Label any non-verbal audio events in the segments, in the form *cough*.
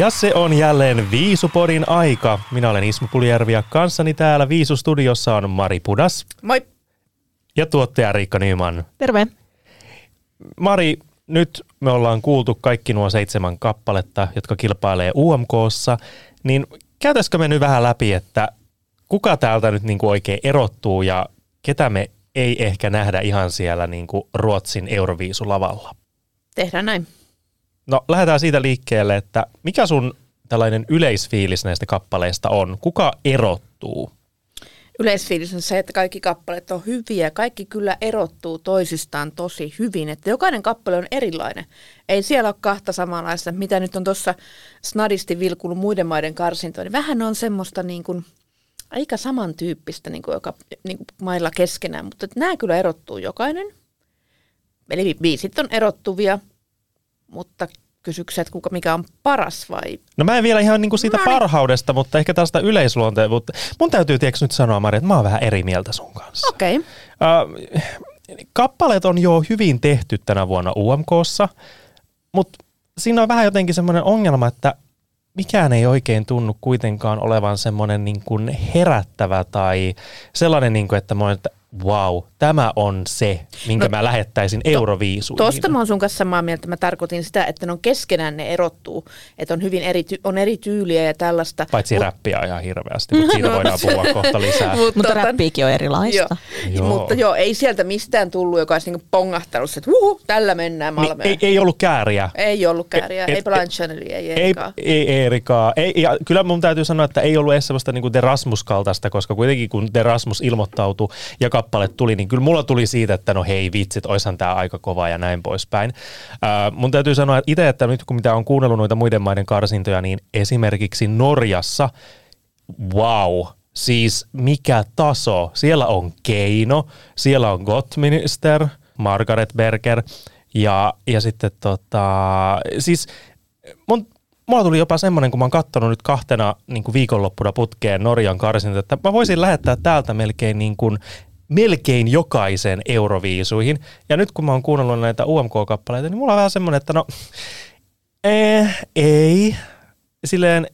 Ja se on jälleen Viisupodin aika. Minä olen Ismo Puljärvi ja kanssani täällä Viisustudiossa on Mari Pudas Moi. ja tuottaja Riikka Nyman. Terve. Mari, nyt me ollaan kuultu kaikki nuo seitsemän kappaletta, jotka kilpailee UMKssa, niin käytäisikö me nyt vähän läpi, että kuka täältä nyt niin kuin oikein erottuu ja ketä me ei ehkä nähdä ihan siellä niin kuin Ruotsin Euroviisulavalla? Tehdään näin. No lähdetään siitä liikkeelle, että mikä sun tällainen yleisfiilis näistä kappaleista on? Kuka erottuu? Yleisfiilis on se, että kaikki kappaleet on hyviä. Kaikki kyllä erottuu toisistaan tosi hyvin. Että jokainen kappale on erilainen. Ei siellä ole kahta samanlaista. Mitä nyt on tuossa snadisti vilkunut muiden maiden karsintoon, niin vähän on semmoista niin kuin, aika samantyyppistä niin kuin joka, niin kuin mailla keskenään. Mutta nämä kyllä erottuu jokainen. Eli biisit on erottuvia, mutta kysykset, kuka mikä on paras vai No mä en vielä ihan niinku siitä No niin. parhaudesta, mutta ehkä tästä yleisluonteen, mutta mun täytyy tiedätkö nyt sanoa, Mari, että mä oon vähän eri mieltä sun kanssa. Okei. Okay. Äh, kappaleet on jo hyvin tehty tänä vuonna UMKssa, mutta siinä on vähän jotenkin semmoinen ongelma, että mikään ei oikein tunnu kuitenkaan olevan semmoinen niin kuin herättävä tai sellainen, niin kuin, että mä että wow, tämä on se, minkä no, mä lähettäisin Euroviisuihin. Tuosta mä oon sun kanssa samaa mieltä. Mä tarkoitin sitä, että ne on keskenään ne erottuu. Että on hyvin eri, ty- on eri tyyliä ja tällaista. Paitsi Mut- räppiä ihan hirveästi, mutta siitä *laughs* voidaan puhua kohta lisää. *laughs* Mut Mutta tota- räppiikin on erilaista. Joo. Joo. Mutta joo, ei sieltä mistään tullut, joka olisi niinku pongahtanut, että uhu, tällä mennään Niin, Malmöön. ei, ei ollut kääriä. ei ollut kääriä, Et- ei et- Blind Channelia, ei Ei, Erikaa. ei. Ei, ja kyllä mun täytyy sanoa, että ei ollut edes sellaista niin The Rasmus-kaltaista, koska kuitenkin kun The Rasmus ilmoittautui ja kappale tuli, niin kyllä mulla tuli siitä, että no hei vitsit, oishan tämä aika kova ja näin poispäin. Ää, mun täytyy sanoa itse, että nyt kun mitä on kuunnellut noita muiden maiden karsintoja, niin esimerkiksi Norjassa, wow, siis mikä taso. Siellä on Keino, siellä on Gottminister, Margaret Berger ja, ja sitten tota, siis mun, mulla tuli jopa semmoinen, kun mä oon kattonut nyt kahtena niin kuin viikonloppuna putkeen Norjan karsinta, että mä voisin lähettää täältä melkein niin kuin melkein jokaisen Euroviisuihin. Ja nyt kun mä oon kuunnellut näitä UMK-kappaleita, niin mulla on vähän semmoinen, että no, eh, ei, silleen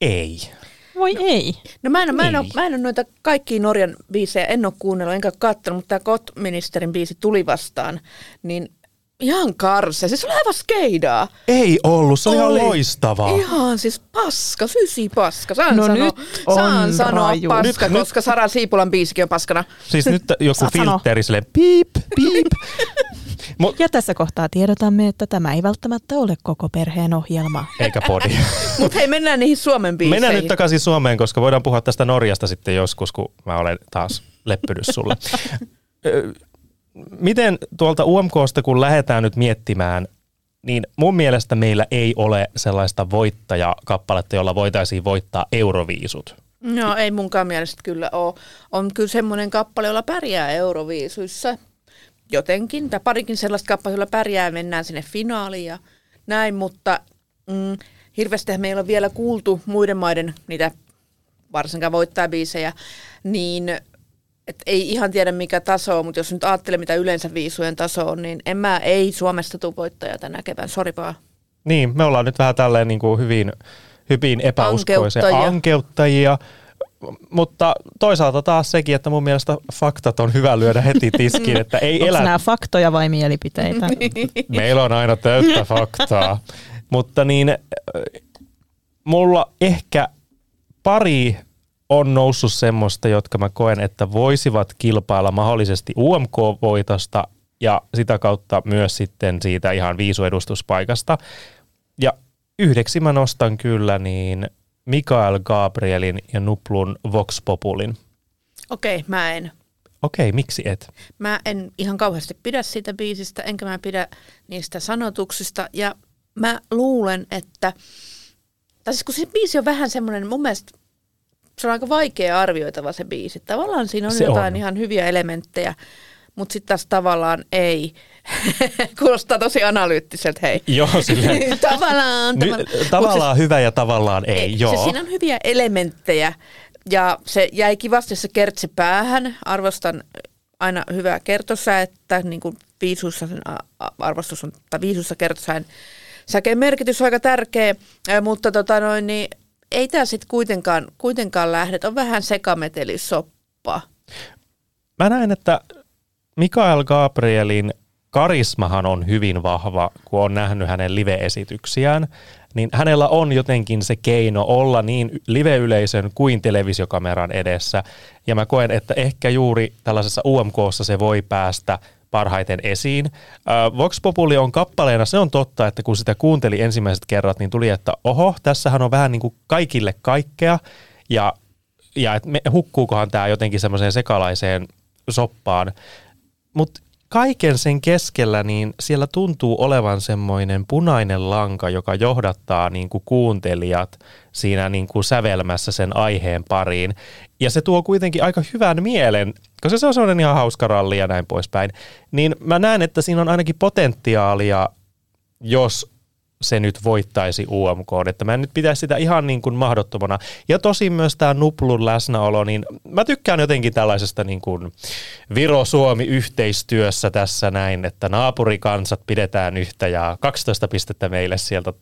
ei. Voi ei. No mä en, ole- mä, en ole, mä en ole noita kaikkia Norjan biisejä, en ole kuunnellut enkä katsonut, mutta tämä Kott-ministerin biisi tuli vastaan, niin ihan karse. Siis se oli aivan skeidaa. Ei ollut, se oli, Oli. ihan loistavaa. Ihan siis paska, fysi paska. Saan No sanoa, nyt on saan sanoa raju. paska, Nyt- koska Sara Siipulan biisikin on paskana. Siis nyt *laughs* joku Saat sanoa. filtteri silleen piip, piip. *laughs* Mut, Ja tässä kohtaa tiedotamme, että tämä ei välttämättä ole koko perheen ohjelma. eikä podi. *laughs* Mutta hei, mennään niihin Suomen biiseihin. Mennään nyt takaisin Suomeen, koska voidaan puhua tästä Norjasta sitten joskus, kun mä olen taas leppynyt sulle. Miten tuolta UMKsta, kun lähdetään nyt miettimään, niin mun mielestä meillä ei ole sellaista voittajakappaletta, jolla voitaisiin voittaa Euroviisut. No ei munkaan mielestä kyllä ole. On kyllä semmoinen kappale, jolla pärjää Euroviisuissa jotenkin. Tai parikin sellaista kappaletta, jolla pärjää mennään sinne finaaliin ja näin, mutta mm, hirveästi meillä on vielä kuultu muiden maiden niitä varsinkaan voittajabiisejä, niin et ei ihan tiedä mikä taso on, mutta jos nyt ajattelee mitä yleensä viisujen taso on, niin en mä ei Suomesta tule voittajaa tänä kevään, sori vaan. Niin, me ollaan nyt vähän tälleen niin kuin hyvin, hyvin epäuskoisia Ankeuttajia. ankeuttajia. Mutta toisaalta taas sekin, että mun mielestä faktat on hyvä lyödä heti *laughs* tiskiin, että ei Onko elä nämä faktoja vai mielipiteitä? *laughs* Meillä on aina täyttä faktaa. Mutta niin, äh, mulla ehkä pari on noussut semmoista, jotka mä koen, että voisivat kilpailla mahdollisesti UMK-voitosta ja sitä kautta myös sitten siitä ihan viisuedustuspaikasta. Ja yhdeksi mä nostan kyllä niin Mikael Gabrielin ja Nuplun Vox Populin. Okei, mä en. Okei, miksi et? Mä en ihan kauheasti pidä siitä biisistä, enkä mä pidä niistä sanotuksista. Ja mä luulen, että... Tai siis kun se biisi on vähän semmoinen, mun mielestä se on aika vaikea arvioitava se biisi. Tavallaan siinä on Se se jotain on. ihan hyviä elementtejä, mutta sitten taas tavallaan ei. *laughs* Kuulostaa tosi analyyttiseltä, hei. *laughs* Joo, silleen, *laughs* tavallaan. Ny, tavallaan. tavallaan hyvä ja tavallaan ei, Mut joo. Se, siinä on hyviä elementtejä ja se jäi kivasti se kertsi päähän. Arvostan aina hyvää kertosäettä, niin kuin viisuissa sen arvostus on, tai viisuissa kertosäen säkeen merkitys on aika tärkeä, mutta tota noin, niin ei tämä sitten kuitenkaan, kuitenkaan lähde. On vähän sekametelisoppa. Mä näen, että Mikael Gabrielin karismahan on hyvin vahva, kun on nähnyt hänen live-esityksiään, niin hänellä on jotenkin se keino olla niin live-yleisön kuin televisiokameran edessä. Ja mä koen, että ehkä juuri tällaisessa UMKssa se voi päästä parhaiten esiin. Äh, Vox Populi on kappaleena, se on totta, että kun sitä kuunteli ensimmäiset kerrat, niin tuli, että oho, tässähän on vähän niin kuin kaikille kaikkea, ja, ja et me, hukkuukohan tämä jotenkin semmoiseen sekalaiseen soppaan. Mutta kaiken sen keskellä, niin siellä tuntuu olevan semmoinen punainen lanka, joka johdattaa niin kuin kuuntelijat siinä niin kuin sävelmässä sen aiheen pariin. Ja se tuo kuitenkin aika hyvän mielen, koska se on sellainen ihan hauska ralli ja näin poispäin. Niin mä näen, että siinä on ainakin potentiaalia, jos se nyt voittaisi UMK, että mä en nyt pitäisi sitä ihan niin kuin mahdottomana. Ja tosin myös tämä Nuplun läsnäolo, niin mä tykkään jotenkin tällaisesta niin kuin Viro-Suomi-yhteistyössä tässä näin, että naapurikansat pidetään yhtä ja 12 pistettä meille sieltä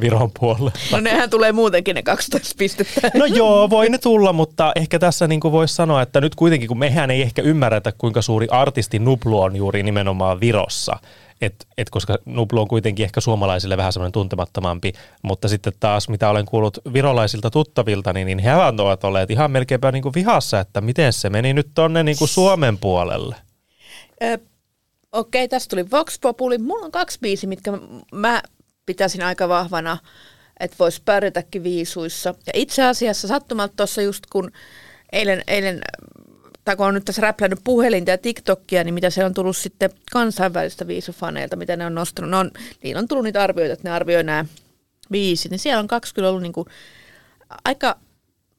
Viron puolelle. No nehän tulee muutenkin ne 12 pistettä. No joo, voi ne tulla, mutta ehkä tässä niin kuin voisi sanoa, että nyt kuitenkin, kun mehän ei ehkä ymmärretä, kuinka suuri artisti Nuplu on juuri nimenomaan Virossa, et, et koska Nuplu on kuitenkin ehkä suomalaisille vähän semmoinen tuntemattomampi, mutta sitten taas mitä olen kuullut virolaisilta tuttavilta, niin, niin he ovat olleet ihan melkeinpä niin kuin vihassa, että miten se meni nyt tonne niin Suomen puolelle. Ö, Okei, tässä tuli Vox Populi. Mulla on kaksi biisiä, mitkä mä pitäisin aika vahvana, että voisi pärjätäkin viisuissa. Ja itse asiassa sattumalta tuossa just kun eilen, eilen tai kun on nyt tässä räplännyt puhelinta ja TikTokia, niin mitä se on tullut sitten kansainvälistä viisufaneilta, mitä ne on nostanut. Ne on, niillä on tullut niitä arvioita, että ne arvioi nämä biisit, niin siellä on kaksi kyllä ollut niinku aika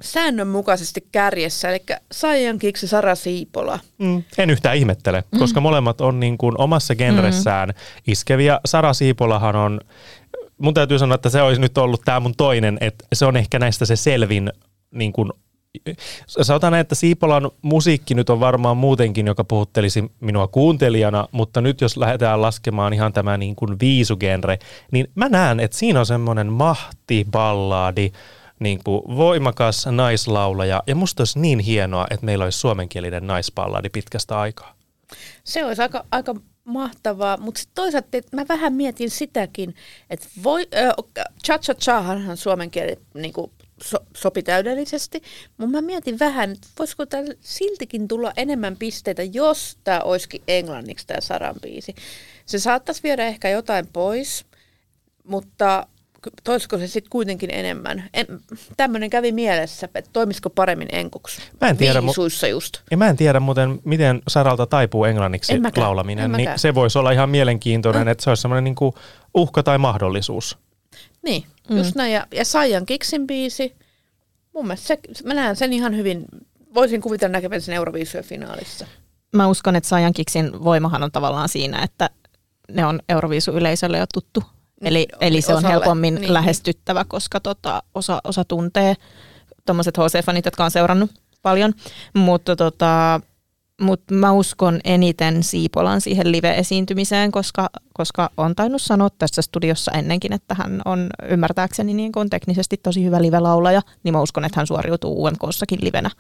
säännönmukaisesti kärjessä, eli Saijan Kiksi Sara Siipola. Mm, en yhtään ihmettele, koska molemmat on niin kuin omassa genressään iskeviä. Sara Siipolahan on, mun täytyy sanoa, että se olisi nyt ollut tämä mun toinen, että se on ehkä näistä se selvin niin kuin Sanotaan näin, että Siipolan musiikki nyt on varmaan muutenkin, joka puhuttelisi minua kuuntelijana, mutta nyt jos lähdetään laskemaan ihan tämä niin kuin viisugenre, niin mä näen, että siinä on semmoinen mahti balladi, niin kuin voimakas naislaulaja, ja musta olisi niin hienoa, että meillä olisi suomenkielinen naisballadi pitkästä aikaa. Se olisi aika, aika mahtavaa, mutta sitten toisaalta mä vähän mietin sitäkin, että voi, äh, cha cha chahan suomen kieli niin kuin so, sopi täydellisesti, mutta mä mietin vähän, että voisiko täällä siltikin tulla enemmän pisteitä, jos tämä olisikin englanniksi tämä Saran biisi. Se saattaisi viedä ehkä jotain pois, mutta toisiko se sitten kuitenkin enemmän? En, tämmöinen kävi mielessä, että toimisiko paremmin enkuksi. Mä en tiedä, mu- just. Ja mä en tiedä muuten, miten Saralta taipuu englanniksi En mäkään, laulaminen, en niin mäkään. se voisi olla ihan mielenkiintoinen, että se olisi semmoinen niin kuin uhka tai mahdollisuus. Niin, mm. just näin. Ja, ja Saijan Kiksin biisi, mun mielestä se, mä näen sen ihan hyvin, voisin kuvitella näkevän sen Euroviisujen finaalissa. Mä uskon, että Saiyan Kiksin voimahan on tavallaan siinä, että ne on Euroviisu-yleisölle jo tuttu. Eli, Niin, eli se on osalle, helpommin niin. niin. lähestyttävä, koska tota, osa, osa tuntee tuommoiset HC-fanit, jotka on seurannut paljon. Mutta tota, mut mä uskon eniten Siipolan siihen live-esiintymiseen, koska, koska on tainnut sanoa tässä studiossa ennenkin, että hän on ymmärtääkseni niin kuin teknisesti tosi hyvä live-laulaja, niin mä uskon, että hän suoriutuu UMKssakin livenä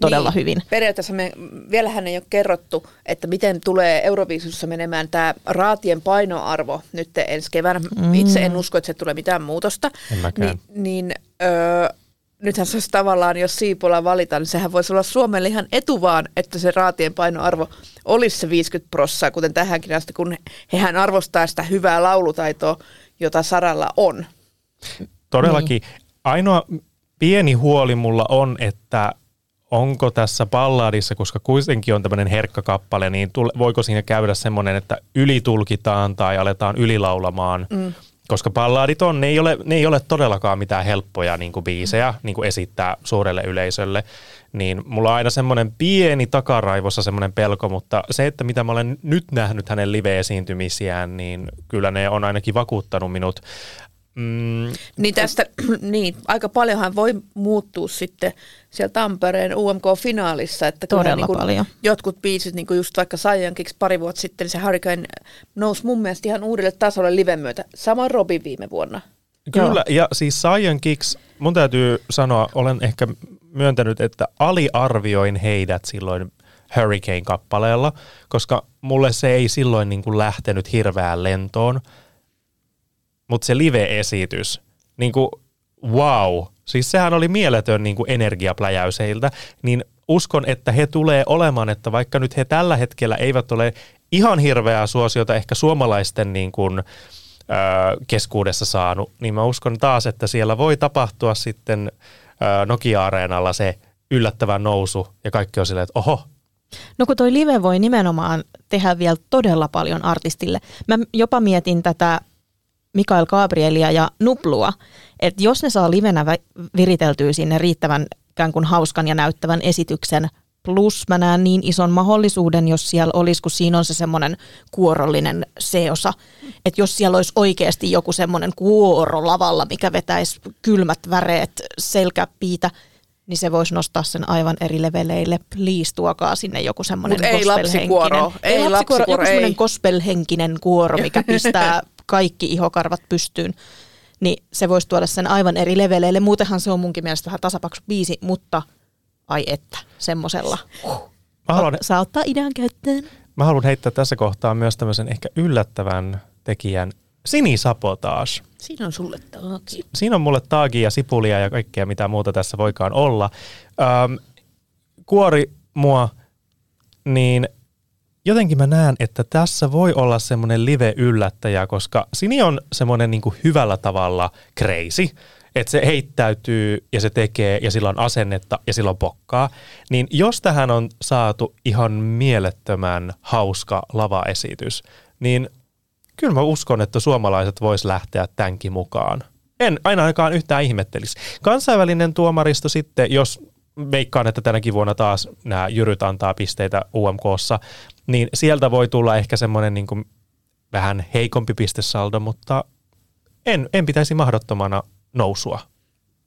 todella niin, hyvin. Periaatteessa me, vielähän ei ole kerrottu, että miten tulee Euroviisussa menemään tämä raatien painoarvo nyt ensi keväänä. Mm. Itse en usko, että se tulee mitään muutosta. En mäkään. Niin, niin öö, nythän se olisi tavallaan, jos Siipola valitaan, niin sehän voisi olla Suomelle ihan etuvaan, että se raatien painoarvo olisi se 50 prossaa, kuten tähänkin asti, kun hehän arvostaa sitä hyvää laulutaitoa, jota Saralla on. Todellakin. Niin. Ainoa pieni huoli mulla on, että onko tässä balladissa, koska kuitenkin on tämmöinen herkkä kappale, niin tule, voiko siinä käydä semmoinen, että ylitulkitaan tai aletaan ylilaulamaan, mm. Koska balladit on, ne ei ole, ne ei ole todellakaan mitään helppoja niin kuin biisejä niin kuin esittää suurelle yleisölle, niin mulla on aina semmoinen pieni takaraivossa semmoinen pelko, mutta se, että mitä mä olen nyt nähnyt hänen live-esiintymisiään, niin kyllä ne on ainakin vakuuttanut minut. Mm, Niin tästä, *clears throat* niin, aika paljonhan voi muuttua sitten siellä Tampereen UMK-finaalissa. Että Todella niin kuin paljon. Jotkut biisit, niin kuin just vaikka Saijankiksi pari vuotta sitten, niin se Hurricane nousi mun mielestä ihan uudelle tasolle liven myötä. Samoin Robin viime vuonna. Kyllä, ja siis Saiyan Kicks, mun täytyy sanoa, olen ehkä myöntänyt, että aliarvioin heidät silloin Hurricane-kappaleella, koska mulle se ei silloin niin kuin lähtenyt hirveään lentoon. Mutta se live-esitys, niin kuin wow, siis sehän oli mieletön niin kuin energiapläjäys heiltä, niin uskon, että he tulee olemaan, että vaikka nyt he tällä hetkellä eivät ole ihan hirveää suosiota ehkä suomalaisten niin kuin, keskuudessa saanut, niin mä uskon taas, että siellä voi tapahtua sitten Nokia-areenalla se yllättävä nousu ja kaikki on silleen, että oho, No kun toi live voi nimenomaan tehdä vielä todella paljon artistille. Mä jopa mietin tätä Mikael Gabrielia ja Nuplua, että jos ne saa livenä viriteltyä sinne riittävän ikään kuin hauskan ja näyttävän esityksen, plus mä näen niin ison mahdollisuuden, jos siellä olisi, kun siinä on se semmoinen kuorollinen seosa, että jos siellä olisi oikeasti joku semmoinen kuoro lavalla, mikä vetäisi kylmät väreet selkäpiitä, niin se voisi nostaa sen aivan eri leveleille. Please tuokaa sinne joku semmoinen Mut ei lapsikuoroa. Ei, Ei lapsikuoro, joku lapsikuoro, semmoinen ei. gospelhenkinen kuoro, mikä pistää *laughs* kaikki ihokarvat pystyyn. Niin se voisi tuoda sen aivan eri leveleille. Muutenhan se on munkin mielestä vähän tasapaksu biisi, mutta ai että, semmosella. mä haluan, Saa ottaa idean käyttöön. mä haluan heittää tässä kohtaa myös tämmöisen ehkä yllättävän tekijän, Sinisapotage. Siinä on sulle taaki. siinä on mulle taagia, sipulia ja kaikkea mitä muuta tässä voikaan olla. Öm, kuori mua, niin jotenkin mä näen, että tässä voi olla semmoinen live-yllättäjä, koska Sini on semmoinen niin hyvällä tavalla crazy, että se heittäytyy ja se tekee ja sillä on asennetta ja sillä on pokkaa, niin jos tähän on saatu ihan mielettömän hauska lavaesitys, niin kyllä mä uskon, että suomalaiset vois lähteä tämänkin mukaan. En aina ainakaan yhtään ihmettelisi. Kansainvälinen tuomaristo sitten, jos veikkaan, että tänäkin vuonna taas nämä jyryt antaa pisteitä UMKssa, niin sieltä voi tulla ehkä semmoinen niin kuin vähän heikompi pistesaldo, mutta en, en pitäisi mahdottomana nousua.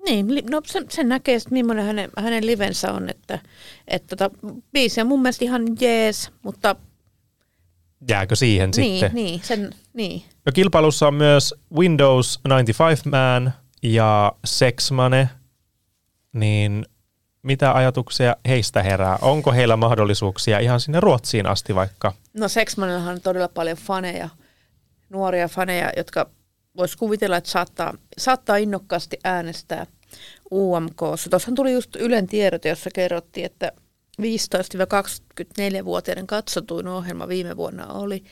Niin, no sen, sen näkee, että millainen hänen, hänen livensä on, että, että tota, biisi on mun mielestä ihan jees, mutta Jääkö siihen niin, sitten? niin, sen, niin. No kilpailussa on myös Windows 95 Man ja Sexmane, niin mitä ajatuksia heistä herää? Onko heillä mahdollisuuksia ihan sinne Ruotsiin asti vaikka? No Sexmanillahan on todella paljon faneja, nuoria faneja, jotka vois kuvitella, että saattaa, saattaa innokkaasti äänestää UMKssa. Tuossahan tuli just Ylen tiedote, jossa kerrottiin, että 15-24-vuotiaiden katsotuin ohjelma viime vuonna oli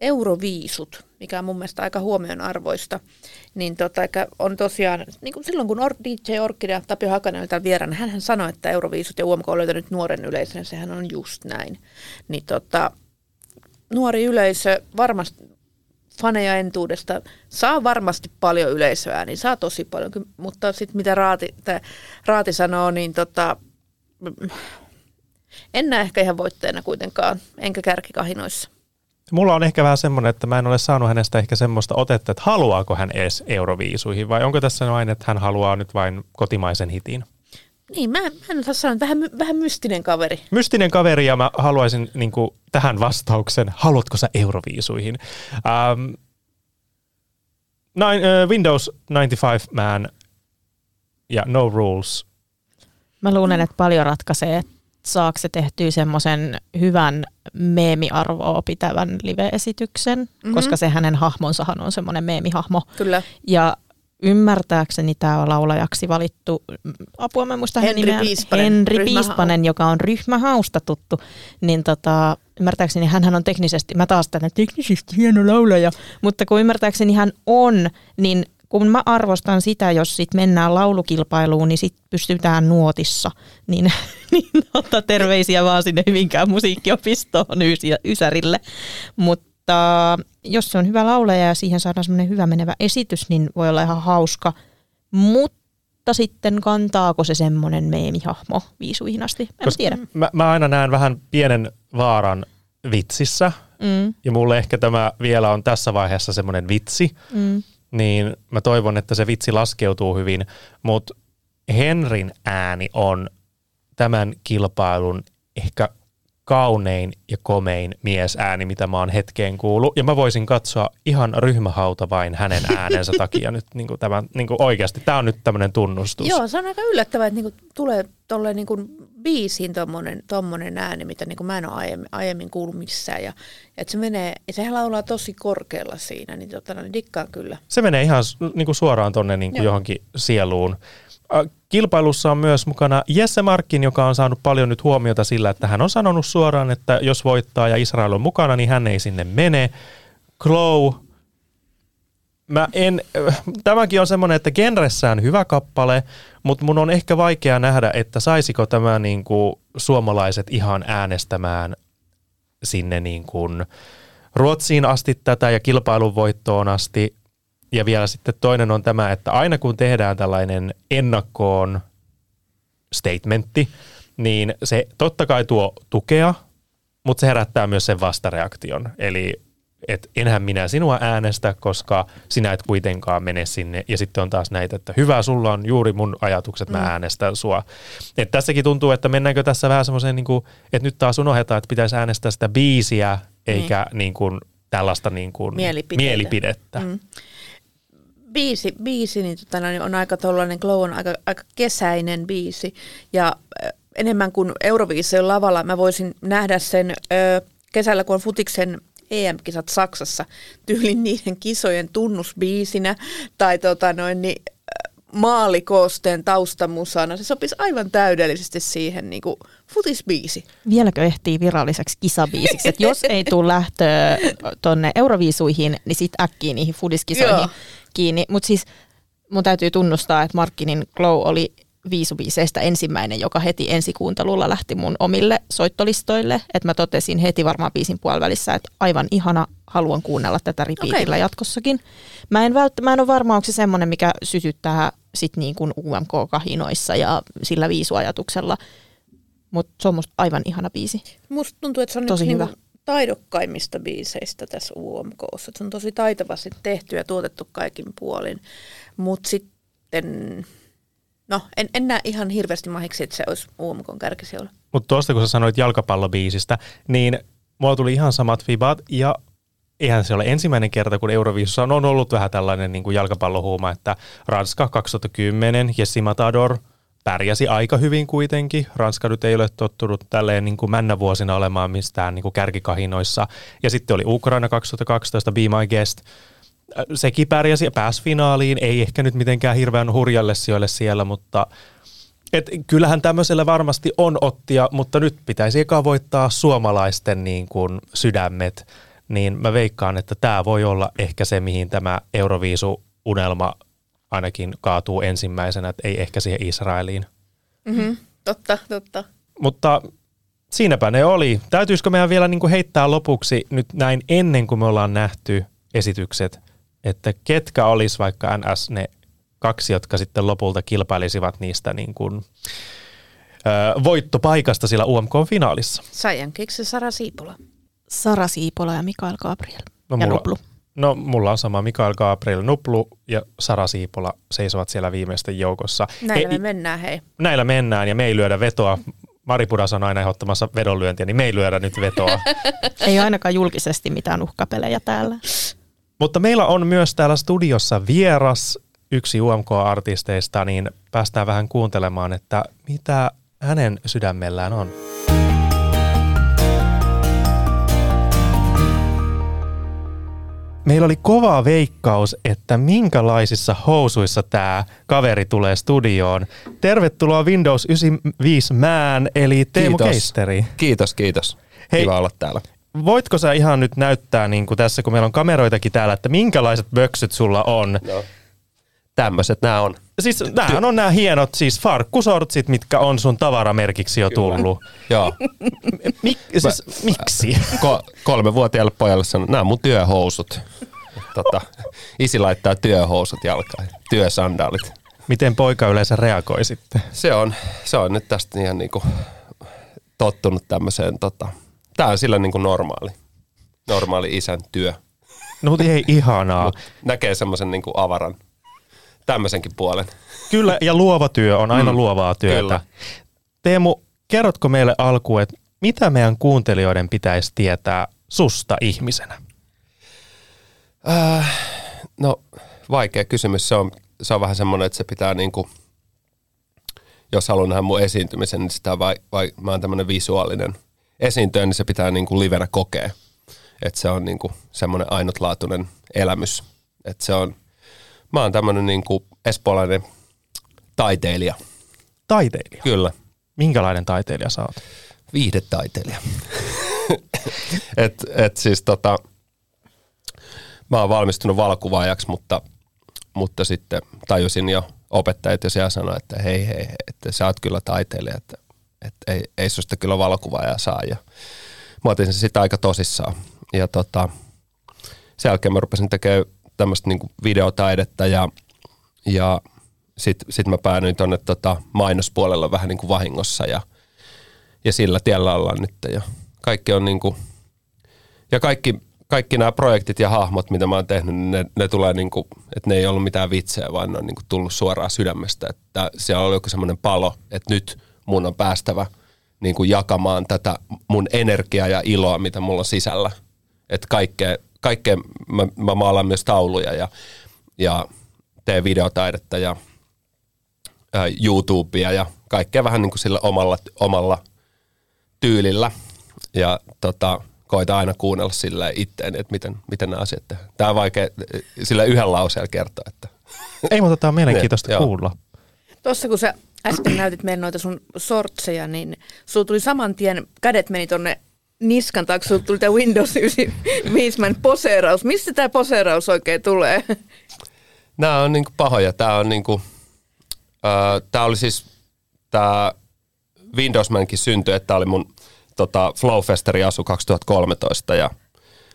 Euroviisut, mikä on mun mielestä aika huomionarvoista. Niin tota, on tosiaan, niin kuin silloin kun DJ Orkkidea Tapio Hakanen oli täällä vieraana, hän sanoi, että Euroviisut ja UMK on löytänyt nuoren yleisön, sehän on just näin. Niin tota, nuori yleisö varmasti faneja entuudesta saa varmasti paljon yleisöä, niin saa tosi paljon, mutta sitten mitä Raati, tää, Raati sanoo, niin tota, mm, en näe ehkä ihan voitteena kuitenkaan, enkä kärkikahinoissa. Mulla on ehkä vähän semmoinen, että mä en ole saanut hänestä ehkä semmoista otetta, että haluaako hän edes Euroviisuihin vai onko tässä vain, että hän haluaa nyt vain kotimaisen hitin? Niin, mä, mä en osaa sanoa, vähän, vähän mystinen kaveri. Mystinen kaveri ja mä haluaisin niin kuin, tähän vastauksen, haluatko sä Euroviisuihin? Ähm, nine, uh, Windows 95 Man ja No Rules. Mä luulen, että paljon ratkaisee, että saako se tehtyä semmoisen hyvän meemiarvoa pitävän live-esityksen, Mhm. mm-hmm. koska se hänen hahmonsahan on semmoinen meemihahmo. Kyllä. Ja ymmärtääkseni tämä on laulajaksi valittu, mm, apua mä muista hänen Henri nimeään, Piispanen, Henri. Piispanen, joka on ryhmähausta tuttu, niin tota, ymmärtääkseni hän on teknisesti, mä taas tänne teknisesti hieno laulaja, mutta kun ymmärtääkseni hän on, niin kun mä arvostan sitä, jos sit mennään laulukilpailuun, niin sit pystytään nuotissa. Niin, *laughs* niin ottaa terveisiä vaan sinne Hyvinkään musiikkiopistoon Ys- Ysärille. Mutta mutta jos se on hyvä laulaja ja siihen saadaan semmoinen hyvä menevä esitys, niin voi olla ihan hauska. Mutta sitten kantaako se semmoinen meemihahmo viisuihin asti? En Koska tiedä. Mä, mä aina näen vähän pienen vaaran vitsissä, Mm, ja mulle ehkä tämä vielä on tässä vaiheessa semmoinen vitsi, mm. Niin mä toivon, että se vitsi laskeutuu hyvin, mutta Henrin ääni on tämän kilpailun ehkä kaunein ja komein miesääni, mitä mä oon hetkeen kuullut. Ja mä voisin katsoa ihan ryhmähauta vain hänen äänensä *laughs* takia nyt niin kuin tämän, niin kuin oikeasti. Tämä on nyt tämmöinen tunnustus. Joo, se on aika yllättävää, että niinku tulee tolleen niinku biisiin tommonen, tommonen ääni, mitä niinku mä en ole aiemmin, aiemmin kuullut missään. Ja, että se menee, ja sehän laulaa tosi korkealla siinä, niin, tota, niin dikkaan kyllä. Se menee ihan niin kuin suoraan tonne niin kuin Joo. johonkin sieluun. Äh, Kilpailussa on myös mukana Jesse Markkin, joka on saanut paljon nyt huomiota sillä, että hän on sanonut suoraan, että jos voittaa ja Israel on mukana, niin hän ei sinne mene. Chloe, mä en, äh, tämäkin on semmoinen, että genressään hyvä kappale, mutta mun on ehkä vaikea nähdä, että saisiko tämä niin kuin suomalaiset ihan äänestämään sinne niin kuin Ruotsiin asti tätä ja kilpailun voittoon asti. Ja vielä sitten toinen on tämä, että aina kun tehdään tällainen ennakkoon statementti, niin se totta kai tuo tukea, mutta se herättää myös sen vastareaktion. Eli et enhän minä sinua äänestä, koska sinä et kuitenkaan mene sinne. Ja sitten on taas näitä, että hyvä, sulla on juuri mun ajatukset, mä äänestän sua. Et tässäkin tuntuu, että mennäänkö tässä vähän semmoiseen, niin kuin, että nyt taas unohdetaan, että pitäisi äänestää sitä biisiä, eikä niin kuin, tällaista niin kuin Mielipiteitä. mielipidettä. Mm. Biisi, biisi niin tota, noin, on aika tuollainen, Glow on aika, aika kesäinen biisi ja enemmän kuin Euroviisojen lavalla mä voisin nähdä sen ö, kesällä, kun on futiksen EM-kisat Saksassa tyylin niiden kisojen tunnusbiisinä tai tota noin, niin, maalikoosteen taustamusana. Se sopisi aivan täydellisesti siihen niin kuin futisbiisi. Vieläkö ehtii viralliseksi kisabiisiksi? Et jos ei tule lähtöä tonne Euroviisuihin, niin sit äkkiä niihin fudiskisoihin Joo. Kiinni. Mutta siis mun täytyy tunnustaa, että Markkinin Glow oli viisubiiseistä ensimmäinen, joka heti ensikuuntelulla lähti mun omille soittolistoille. Että mä totesin heti varmaan biisin puolivälissä, että aivan ihana, haluan kuunnella tätä repeatillä Okei. jatkossakin. Mä en, välttä, mä en ole varma, onko se semmoinen, mikä sytyttää sit niin kuin UMK-kahinoissa ja sillä viisuajatuksella. Mutta se on musta aivan ihana biisi. Musta tuntuu, että se on Tosi yksi hyvä. niinku taidokkaimmista biiseistä tässä UMKssa. Se on tosi taitavasti tehty ja tuotettu kaikin puolin. Mutta sitten, no en, en näe ihan hirveästi mahiksi, että se olisi UMKn kärkisijoilla. Mutta tuosta kun sä sanoit jalkapallobiisistä, niin mulla tuli ihan samat fibat ja eihän se ole ensimmäinen kerta, kun Euroviisussa on ollut vähän tällainen niin kuin jalkapallohuuma, että Ranska 2010, Jessi Matador pärjäsi aika hyvin kuitenkin. Ranska nyt ei ole tottunut tälleen niin kuin männävuosina olemaan mistään niin kuin kärkikahinoissa. Ja sitten oli Ukraina 2012, Be My Guest. Sekin pärjäsi ja pääsi finaaliin, ei ehkä nyt mitenkään hirveän hurjalle sijoille siellä, mutta et kyllähän tämmöisellä varmasti on ottia, mutta nyt pitäisi eka voittaa suomalaisten niin kuin sydämet, niin mä veikkaan, että tämä voi olla ehkä se, mihin tämä Euroviisu-unelma ainakin kaatuu ensimmäisenä, että ei ehkä siihen Israeliin. Mm-hmm. Totta, totta. Mutta siinäpä ne oli. Täytyisikö meidän vielä niin kuin heittää lopuksi nyt näin ennen kuin me ollaan nähty esitykset, että ketkä olisi vaikka NS ne kaksi, jotka sitten lopulta kilpailisivat niistä niin kuin, ö, voittopaikasta sillä UMK-finaalissa? Saijan keksi Sara Siipola. Sara Siipola ja Mikael Gabriel. No, ja mulla- Nuplu. No mulla on sama. Mikael Gabriel Nuplu ja Sara Siipola seisovat siellä viimeisten joukossa. Näillä He- me mennään, hei. näillä mennään ja me ei lyödä vetoa. Mari Pudas on aina ehdottamassa vedonlyöntiä, niin me ei lyödä nyt vetoa. *laughs* Ei ainakaan julkisesti mitään uhkapelejä täällä. Mutta meillä on myös täällä studiossa vieras, yksi UMK-artisteista, niin päästään vähän kuuntelemaan, että mitä hänen sydämellään on. Meillä oli kova veikkaus, että minkälaisissa housuissa tämä kaveri tulee studioon. Tervetuloa Windows 95 Mään, eli Teemu Kiitos. Keisteri. Kiitos, kiitos. Hei. Kiva olla täällä. Voitko sä ihan nyt näyttää niin kuin tässä, kun meillä on kameroitakin täällä, että minkälaiset böksyt sulla on? No. Tämmöiset nämä on. Siis näähän on nämä hienot siis farkkusortsit, mitkä on sun tavaramerkiksi jo tullut. *laughs* Joo. Mik, siis, miksi? *laughs* Ko- kolmevuotiaalle pojalle sanon, nämä on mun työhousut. Tota, isi laittaa työhousut jalkaan, työsandaalit. Miten poika yleensä reagoi sitten? Se on, se on nyt tästä ihan niinku tottunut tämmöiseen, tota, tää on sillä niinku normaali, normaali isän työ. No mutta ei ihanaa. Mut näkee semmoisen niinku avaran, tämmöisenkin puolen. Kyllä, ja luova työ on aina mm, luovaa työtä. kyllä. Teemu, kerrotko meille alkuun, että mitä meidän kuuntelijoiden pitäisi tietää susta ihmisenä? Äh, no, vaikea kysymys. Se on, se on vähän semmoinen, että se pitää niinku, jos haluan nähdä mun esiintymisen, niin sitä vai, vai mä oon tämmöinen visuaalinen esiintyjä, niin se pitää niinku livenä kokea. Että se on niinku semmoinen ainutlaatuinen elämys. Että se on, mä oon tämmöinen niinku espoolainen taiteilija. Taiteilija. Kyllä, Minkälainen taiteilija sä oot? viihdetaiteilija. *laughs* et, et siis tota, mä oon valmistunut valokuvaajaksi, mutta, mutta sitten tajusin jo opettajat jo siellä sanoa, että hei hei, hei että sä oot kyllä taiteilija, että, että ei, ei susta kyllä valokuvaajaa saa. Ja mä otin sen sitten aika tosissaan. Ja tota, sen jälkeen mä rupesin tekemään tämmöistä niinku videotaidetta ja, ja sitten sit mä päädyin tuonne tota mainospuolella vähän niin kuin vahingossa ja, ja sillä tiellä ollaan nyt. Ja kaikki on niin kuin, ja kaikki, kaikki nämä projektit ja hahmot, mitä mä oon tehnyt, niin ne, ne tulee niin kuin, että ne ei ollut mitään vitsejä, vaan ne on niin kuin tullut suoraan sydämestä. Että siellä oli joku semmoinen palo, että nyt mun on päästävä niin kuin jakamaan tätä mun energiaa ja iloa, mitä mulla on sisällä. Että kaikkea, kaikkea mä, mä maalaan myös tauluja ja, ja teen videotaidetta ja ää, YouTubea ja kaikkea vähän niin kuin sillä omalla, omalla tyylillä. Ja tota, koita aina kuunnella sillä itteen, että miten, miten nämä asiat tehdään. Tämä on vaikea sillä yhden lauseella kertoa, että Ei, mutta tämä on *laughs* mielenkiintoista Joo. kuulla. Tuossa kun sä äsken näytit meille noita sun sortseja, niin sulla tuli saman tien, kädet meni tonne niskan taakse, sulla tuli tämä Windows 95 poseeraus. Mistä tämä poseeraus oikein tulee? Nämä on niinku pahoja. Tämä on niinku, äh, tää oli siis, tämä Windowsmankin syntyi, että tämä oli mun tota, Flowfesteri asu 2013 ja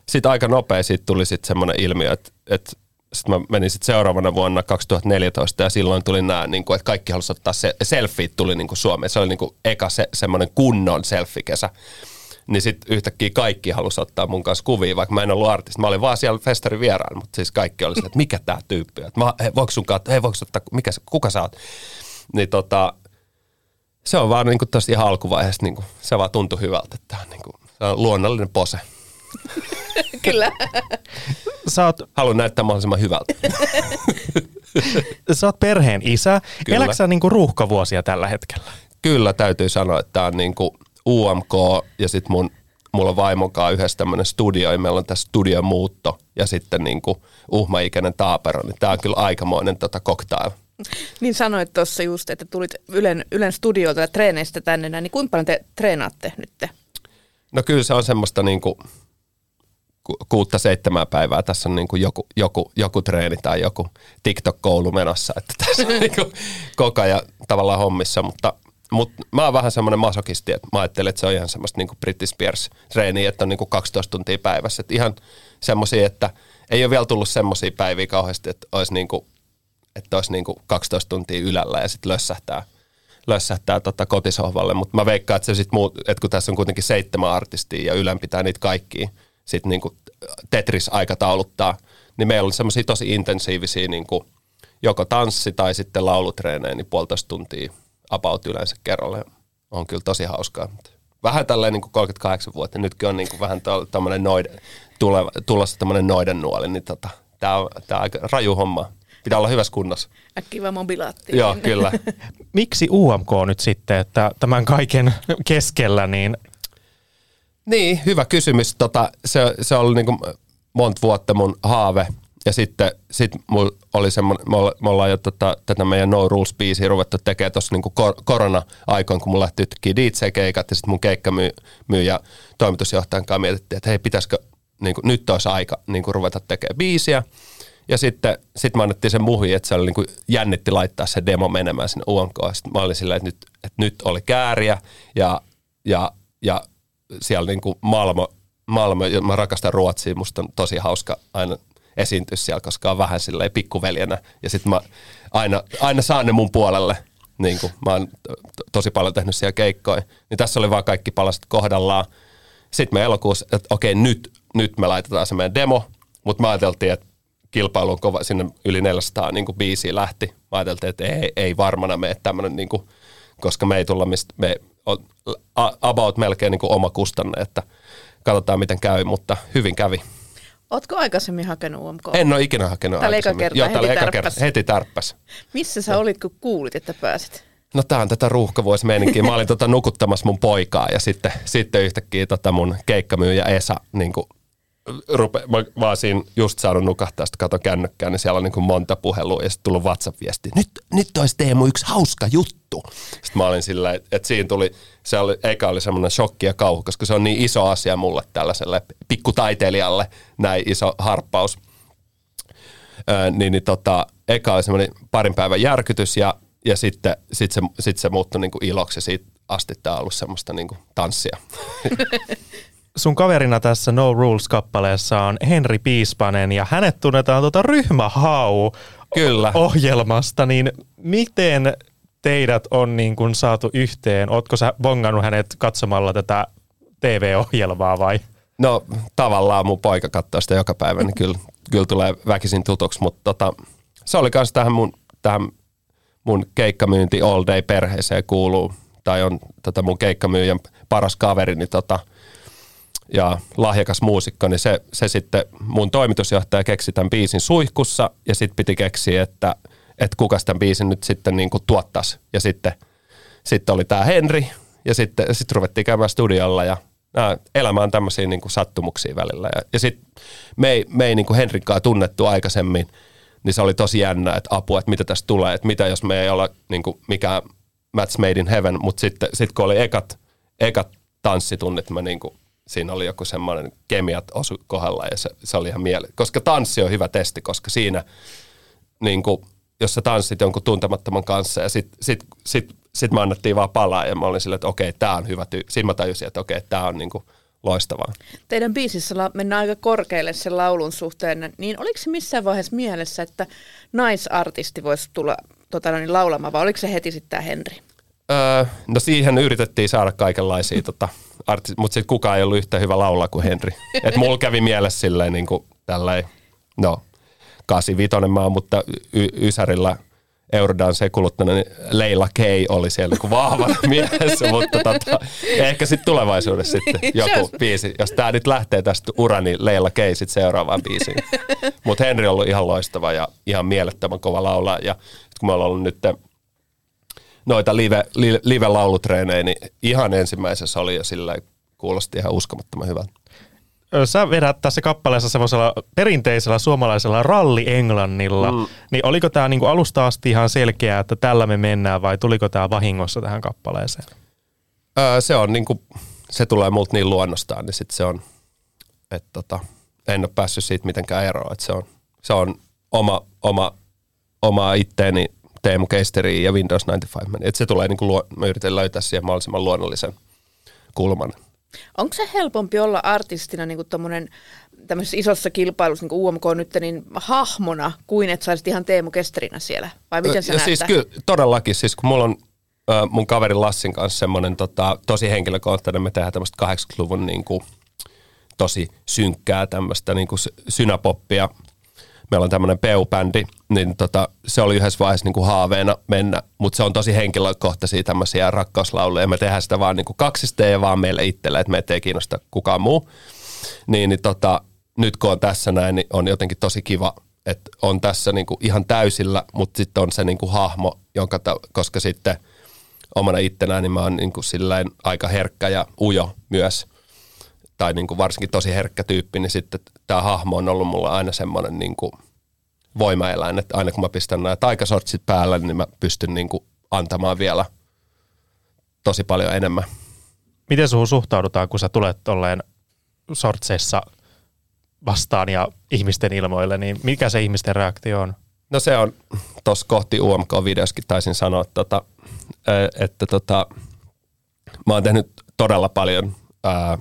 sitten aika nopea siitä tuli sitten semmoinen ilmiö, että, että sitten mä menin sitten seuraavana vuonna 2014 ja silloin tuli nämä, niin kuin, että kaikki halusivat ottaa se, selfieet tuli niin kuin Suomeen. Se oli niin kuin eka se, semmoinen kunnon selfie-kesä. Niin sitten yhtäkkiä kaikki halusi ottaa mun kanssa kuvia, vaikka mä en ollut artisti. Mä olin vaan siellä festarin vieraan, mutta siis kaikki oli sillä, että mikä tää tyyppi on. Että mä, hei, voiko sun kanssa, hei, voiko ottaa, mikä, sä- kuka sä oot? Niin tota, se on vaan niinku tosta ihan alkuvaiheessa, niinku, se vaan tuntui hyvältä, että on, niinku, se on luonnollinen pose. *laughs* Kyllä. Sä oot, Haluan näyttää mahdollisimman hyvältä. *laughs* sä oot perheen isä. Kyllä. Eläksä sä niinku ruuhkavuosia tällä hetkellä? Kyllä täytyy sanoa, että tämä on niinku UMK ja sitten mun, mulla on vaimon kanssa yhdessä tämmöinen studio ja meillä on tässä studiomuutto ja sitten niinku uhmaikäinen taapero, niin tämä on kyllä aikamoinen tota cocktail. Niin sanoit tuossa just, että tulit Ylen, Ylen studiolta ja treeneistä tänne näin, niin kuinka paljon te treenaatte nyt? No kyllä se on semmoista niinku ku- kuutta seitsemää päivää. Tässä on niinku joku, joku, joku treeni tai joku TikTok-koulu menossa. Että tässä on *laughs* niinku koko ajan tavallaan hommissa, mutta, mutta mä oon vähän semmoinen masokisti, että mä ajattelen, että se on ihan semmoista niinku Britney Spears-treeniä, että on niinku 12 tuntia päivässä. Että ihan semmoisia, että ei ole vielä tullut semmoisia päiviä kauheasti, että olisi niinku, että olisi niinku 12 tuntia ylällä ja sitten lössähtää lössähtää tota kotisohvalle, mutta mä veikkaan, että se sit muut, että kun tässä on kuitenkin seitsemän artistia ja Ylän pitää niitä kaikkia sit niinku Tetris-aikatauluttaa, niin meillä on semmoisia tosi intensiivisiä niinku joko tanssi tai sitten laulutreenejä, niin puolitoista tuntia about yleensä kerralla. On kyllä tosi hauskaa. mutta Vähän tälleen niin 38 vuotta, nytkin on niin kuin vähän tämmöinen noiden, tuleva, tulossa tämmöinen noiden nuoli, niin tota, tää on, tää on aika raju homma. Pitää olla hyvässä kunnossa. Äkkiä vaan mobilaattiin. Joo, kyllä. *laughs* Miksi UMK nyt sitten, että tämän kaiken keskellä, niin Niin, hyvä kysymys. Tota, se, se oli niinku monta vuotta mun haave. Ja sitten sit oli semmoinen, me, olla- me ollaan jo tota, tätä meidän No Rules-biisiä ruvettu tekemään tuossa niinku kor- korona-aikoina, kun mulla lähti yhtäkkiä DJ-keikat ja sitten mun keikkamyyjä toimitusjohtajan kanssa mietittiin, että hei, pitäisikö, niinku, nyt olisi aika niinku, ruveta tekemään biisiä. Ja sitten sit me annettiin sen muhi, että se oli niinku jännitti laittaa se demo menemään sinne UMK. Sitten mä olin silleen, että nyt, että nyt oli kääriä ja, ja, ja siellä niinku Malmo, Malmo, mä rakastan Ruotsia, musta on tosi hauska aina esiintyä siellä, koska on vähän silleen pikkuveljenä. Ja sitten mä aina, aina saan ne mun puolelle. Niin kuin, mä oon to- tosi paljon tehnyt siellä keikkoja. Niin tässä oli vaan kaikki palaset kohdallaan. Sitten me elokuussa, että okei, nyt, nyt me laitetaan se meidän demo. Mutta me ajateltiin, että kilpailu on kova, sinne yli 400 niin biisiä lähti. Mä ajateltiin, että ei, ei varmana mene tämmöinen, niin kuin, koska me ei tulla mistä, me on about melkein niin kuin oma kustanne, että katsotaan miten käy, mutta hyvin kävi. Ootko aikaisemmin hakenut UMK? En ole ikinä hakenut eka aikaisemmin. kerta, Joo, heti eka tärppäs. kerta, heti tärppäs. Missä sä olit, kun kuulit, että pääsit? No tää on tätä ruuhkavuosimeininkiä. Mä olin tota nukuttamassa mun poikaa ja sitten, sitten yhtäkkiä tota mun keikkamyyjä Esa niin rupe, mä, mä oon siinä just saanut nukahtaa, sitten katon kännykkään, niin siellä on niin kuin monta puhelua ja sitten tullut WhatsApp-viesti. Nyt, nyt olisi Teemu yksi hauska juttu. Sitten mä olin sillä, että, että siinä tuli, se oli, eka oli semmoinen shokki ja kauhu, koska se on niin iso asia mulle tällaiselle pikkutaiteilijalle, näin iso harppaus. Öö, niin, niin tota, eka oli semmoinen parin päivän järkytys ja, ja sitten sit se, sit se muuttui niin kuin iloksi siitä asti tämä on ollut semmoista niin kuin tanssia. *laughs* Sun kaverina tässä No Rules-kappaleessa on Henri Piispanen ja hänet tunnetaan tuota ryhmähau Kyllä. ohjelmasta, niin miten teidät on niin kuin saatu yhteen? Ootko sä bongannut hänet katsomalla tätä TV-ohjelmaa vai? No tavallaan mun poika katsoo sitä joka päivä, niin kyllä, kyllä tulee väkisin tutuksi, mutta tota, se oli myös tähän mun, tähän mun keikkamyynti all day perheeseen kuuluu, tai on tota mun keikkamyyjän paras kaveri, niin tota, ja lahjakas muusikko, niin se, se sitten mun toimitusjohtaja keksi tämän biisin suihkussa ja sitten piti keksiä, että, että kuka tämän biisin nyt sitten niin kuin tuottaisi. Ja sitten, sitten oli tämä Henri ja sitten sit ruvettiin käymään studiolla ja nää, elämä on tämmöisiä niin kuin sattumuksia välillä. Ja, ja sitten me ei, me ei niin kuin Henrikkaa tunnettu aikaisemmin, niin se oli tosi jännä, että apua, että mitä tästä tulee, että mitä jos me ei olla niin kuin mikään match made in heaven, mutta sitten sit kun oli ekat, ekat tanssitunnit, mä niin kuin, siinä oli joku semmoinen kemiat osu kohdalla ja se, se oli ihan miele. Koska tanssi on hyvä testi, koska siinä niin kuin, jos sä tanssit jonkun tuntemattoman kanssa ja sit, sit, sit, sit me annettiin vaan palaa ja mä olin silleen, että okei, tää on hyvä tyy. Siinä mä tajusin, että okei, tää on niin kuin loistavaa. Teidän biisissä mennään aika korkealle sen laulun suhteen, niin oliko se missään vaiheessa mielessä, että naisartisti voisi tulla tota, niin laulamaan, vai oliko se heti sitten tämä Henri? Öö, no siihen yritettiin saada kaikenlaisia, tota, arti- mutta sitten kukaan ei ollut yhtä hyvä laulaa kuin Henri. Et mulla kävi mielessä silleen niin kuin tälleen, no 85 mä oon, mutta y- Ysärillä Eurodance kuluttanut, niin Leila Kay oli siellä niin vahvana *laughs* mielessä, mutta tota, ehkä sitten tulevaisuudessa sitten *laughs* joku biisi. Jos tämä nyt lähtee tästä ura, niin Leila Kay sitten seuraavaan biisiin. *laughs* Mutta Henri on ollut ihan loistava ja ihan mielettömän kova laulaa. Ja kun me ollaan ollut nyt noita live, li, live-laulutreenejä, niin ihan ensimmäisessä oli jo sillä kuulosti ihan uskomattoman hyvältä. Sä vedät tässä kappaleessa semmoisella perinteisellä suomalaisella ralli-englannilla, mm. niin oliko tämä niinku alusta asti ihan selkeää, että tällä me mennään vai tuliko tämä vahingossa tähän kappaleeseen? Öö, se on niinku, se tulee multa niin luonnostaan, niin sit se on, että tota, en ole päässyt siitä mitenkään eroon, että se on, se on oma, oma, oma itteeni Teemu Keisteriin ja Windows 95. Että se tulee niinku, luo, mä yritän löytää siihen mahdollisimman luonnollisen kulman. Onko se helpompi olla artistina niin tommonen, tämmöisessä isossa kilpailussa, niin kuin UMK nyt, niin hahmona, kuin että saisit ihan Teemu Kesterinä siellä? Vai miten ja näet siis kyllä, todellakin, siis kun mulla on ö, mun kaverin Lassin kanssa semmoinen tota, tosi henkilökohtainen, me tehdään tämmöistä 80-luvun niin kuin, tosi synkkää tämmöistä niin kuin synäpoppia. Meillä on tämmöinen PU-bändi, niin tota, se oli yhdessä vaiheessa niin kuin haaveena mennä, mutta se on tosi henkilökohtaisia tämmöisiä rakkauslauluja. Me tehdään sitä vaan niin kuin kaksista ja vaan meille itselle, että meitä ei kiinnosta kukaan muu. Niin, niin tota, nyt kun on tässä näin, niin on jotenkin tosi kiva, että on tässä niin kuin ihan täysillä, mutta sitten on se niin kuin hahmo, jonka ta- koska sitten omana ittenään niin mä oon niin kuin aika herkkä ja ujo myös, tai niin kuin varsinkin tosi herkkä tyyppi, niin sitten tämä hahmo on ollut mulla aina semmoinen niin kuin voimaeläin, että aina kun mä pistän nämä taikasortsit päällä, niin mä pystyn niin kuin antamaan vielä tosi paljon enemmän. Miten suhun suhtaudutaan, kun sä tulet tolleen sortseissa vastaan ja ihmisten ilmoille, niin mikä se ihmisten reaktio on? No se on, tuossa kohti UMK-videoskin taisin sanoa, tota, että tota, mä oon tehnyt todella paljon ää,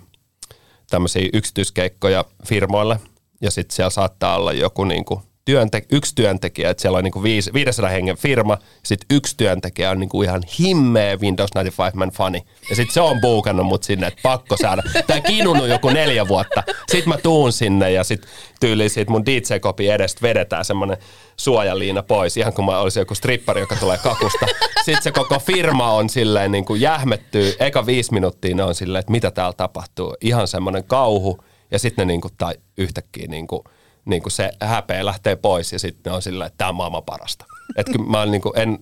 tämmöisiä yksityiskeikkoja firmoille, ja sitten siellä saattaa olla joku niinku työnte- yksi työntekijä, että siellä on niinku viisi, 500 hengen firma, sitten yksi työntekijä on niinku ihan himmeä Windows 95 man fani. Ja sitten se on buukannut mut sinne, että pakko saada. Tää kinunut joku neljä vuotta. Sitten mä tuun sinne ja sitten tyyliin siitä mun DJ-kopi edestä vedetään semmonen suojaliina pois, ihan kuin mä olisin joku strippari, joka tulee kakusta. Sitten se koko firma on silleen niin kuin jähmettyy. Eka viisi minuuttia ne on silleen, että mitä täällä tapahtuu. Ihan semmoinen kauhu. Ja sitten ne niin kuin, tai yhtäkkiä niin kuin, niin kuin se häpeä lähtee pois ja sitten ne on silleen, että tämä on maailman parasta. Että kyllä mä niin kuin en,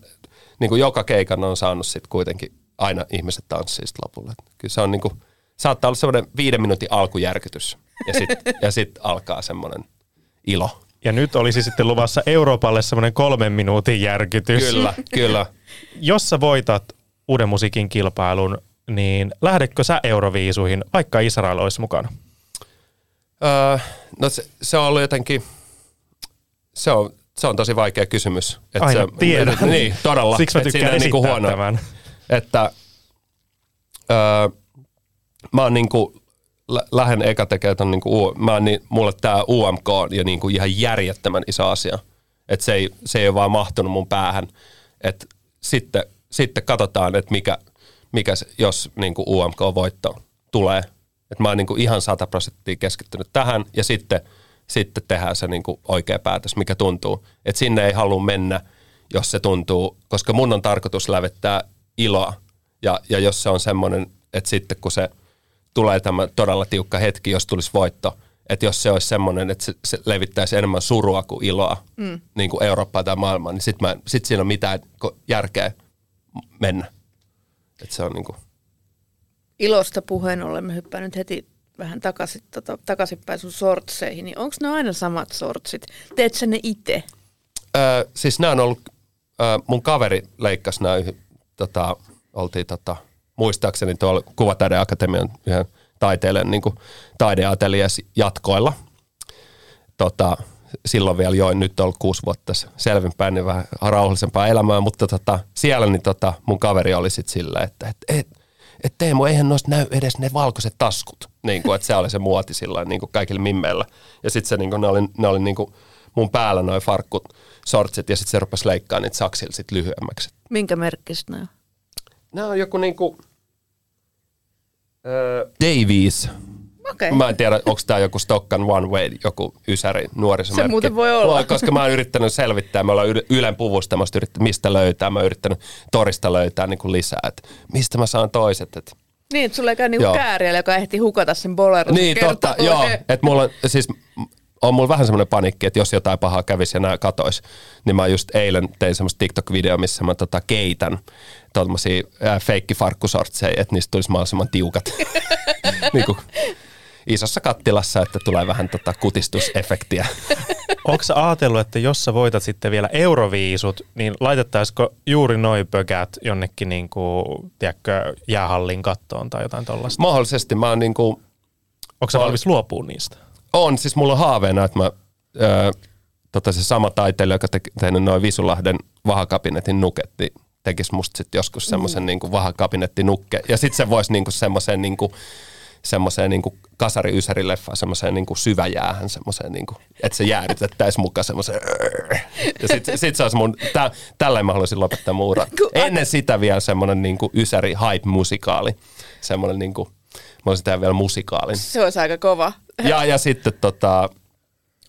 niin kuin joka keikan on saanut sitten kuitenkin aina ihmiset tanssii sit lopulla. Et Kyllä se on niin kuin, saattaa olla semmoinen viiden minuutin alkujärkytys ja sitten *laughs* ja sit alkaa semmoinen ilo. Ja nyt olisi sitten luvassa Euroopalle semmoinen kolmen minuutin järkytys. Kyllä, kyllä. Jos sä voitat uuden musiikin kilpailun, niin lähdetkö sä Euroviisuihin, vaikka Israel olisi mukana? Öö, no se, se on ollut jotenkin, se on, se on tosi vaikea kysymys. Et Ai, se, tiedän. *laughs* Niin, todella. Siksi mä Et siinä tykkään niinku esittää huono, tämän. Että öö, mä oon niinku, lä- lähden eka tekemään ton niinku, mä oon niin, mulle tää UMK on jo niinku ihan järjettömän iso asia. Että se ei, se ei ole vaan mahtunut mun päähän. Et sitten, sitten katsotaan, että mikä, mikä se, jos niinku UMK-voitto tulee. Et mä oon niinku ihan 100 prosenttia keskittynyt tähän ja sitten, sitten tehdään se niinku oikea päätös, mikä tuntuu. Et sinne ei halua mennä, jos se tuntuu, koska mun on tarkoitus lävettää iloa. Ja, ja jos se on semmoinen, että sitten kun se tulee tämä todella tiukka hetki, jos tulisi voitto, että jos se olisi semmoinen, että se, se levittäisi enemmän surua kuin iloa mm. niin kuin Eurooppaa tai maailmaa, niin sitten sit siinä on mitään järkeä mennä. Että se on niin kuin, Ilosta puheen ollen hyppään heti vähän takaisin, tota, takaisinpäin sun sortseihin, niin onko ne aina samat sortsit? Teet sä ne itse? Öö, siis nämä on ollut, öö, mun kaveri leikkasi nämä, tota, oltiin tota, muistaakseni tuolla Kuvataideakatemian yhden taiteilijan niin taideatelias jatkoilla. Tota, silloin vielä join, nyt on ollut kuusi vuotta tässä selvinpäin, niin vähän rauhallisempaa elämää, mutta tota, siellä niin tota, mun kaveri oli sitten silleen, että et, et, et Teemu, eihän noista näy edes ne valkoiset taskut. Niin kuin, että se oli se muoti silloin niin kuin kaikilla mimmeillä. Ja sitten se, niin kuin, ne oli, ne oli niin kuin mun päällä noin farkkut, sortsit, ja sitten se rupesi leikkaamaan niitä saksilla sit lyhyemmäksi. Minkä merkkistä ne on? Nämä on joku niinku... Öö, Davies. Okei. Mä en tiedä, onko tämä joku Stockan One Way, joku ysäri nuorisomerkki. Se muuten voi olla. Koska mä oon yrittänyt selvittää, me ollaan Yle- Ylen puvusta, mä yrittänyt, mistä löytää. Mä oon yrittänyt torista löytää niin kuin lisää, että mistä mä saan toiset. Että Niin, että sulla ei käy niinku Joo. kääriällä, joka ehti hukata sen boleron. niin, totta, joo. Että mulla on, siis on mulla vähän semmoinen panikki, että jos jotain pahaa kävisi ja nämä katois, niin mä just eilen tein semmoista TikTok-video, missä mä tota keitän tuommoisia feikkifarkkusortseja, että niistä tulisi mahdollisimman tiukat. *laughs* niin kuin isossa kattilassa, että tulee vähän tota kutistusefektiä. *laughs* Onko sä ajatellut, että jos sä voitat sitten vielä Euroviisut, niin laitettaisiko juuri noi pökät jonnekin niin kuin, tiedätkö, jäähallin kattoon tai jotain tollasta? Mahdollisesti mä oon niinku, Onko sä valmis luopuun niistä? on, siis mulla on haaveena, että mä, öö, tota se sama taiteilija, joka te, tehnyt noin Visulahden vahakabinetin nuket, niin tekisi musta sitten joskus semmoisen mm. niinku vahakabinettinukke. Ja sitten se voisi niinku semmoiseen niinku, semmoiseen niinku kasari ysäri semmoiseen niinku syväjäähän semmoiseen niinku, että se jäädytettäisiin mukaan semmoiseen ja sit, sit se olisi mun, tä, tälleen mä haluaisin lopettaa mun uran. Ennen sitä vielä semmoinen niinku ysäri hype musikaali, semmoinen niinku, mä olisin tehdä vielä musikaalin. Se olisi aika kova. Ja, ja sitten tota,